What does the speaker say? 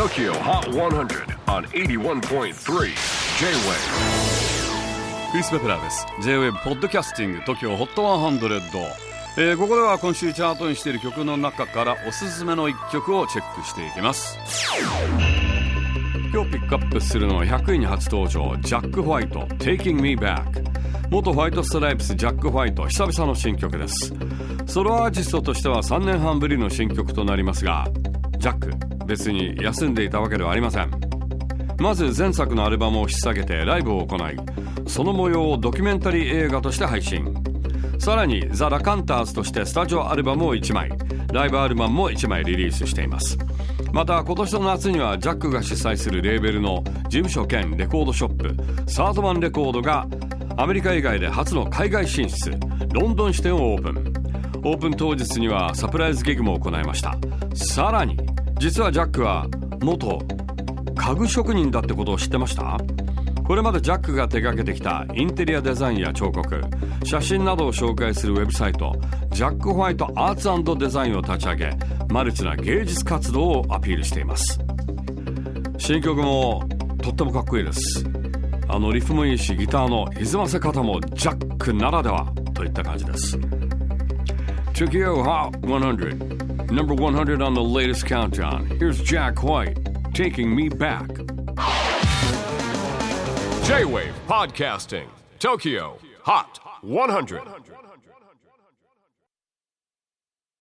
TOKYO HOT 100 on 81.3 J-WAVE クリス・ベプラーです J-WAVE ポッドキャスティング TOKYO HOT 100、えー、ここでは今週チャートにしている曲の中からおすすめの一曲をチェックしていきます。今日ピックアップするのは100位に初登場ジャック・ホワイト Taking Me Back 元ホワイトストライプスジャック・ホワイト久々の新曲です。ソロアーティストとしては3年半ぶりの新曲となりますがジャック別に休んでいたわけではありません。まず前作のアルバムを引っ提げてライブを行いその模様をドキュメンタリー映画として配信。さらにザ・ラカンターズとしてスタジオアルバムを1枚ライブアルバムも1枚リリースしています。また今年の夏にはジャックが主催するレーベルの事務所兼レコードショップサードマンレコードがアメリカ以外で初の海外進出ロンドン支店をオープン。オープン当日にはサプライズギグも行いました。さらに実はジャックは元家具職人だってことを知ってました？これまでジャックが手掛けてきたインテリアデザインや彫刻写真などを紹介するウェブサイトジャック・ホワイトアーツデザインを立ち上げマルチな芸術活動をアピールしています。新曲もとってもかっこいいです。あのリフもいいしギターの歪ませ方もジャックならではといった感じです。Tokyo Hot 100 Number 100 on the latest countdown. Here's Jack White Taking Me Back. J-WAVE PODCASTING TOKYO HOT 100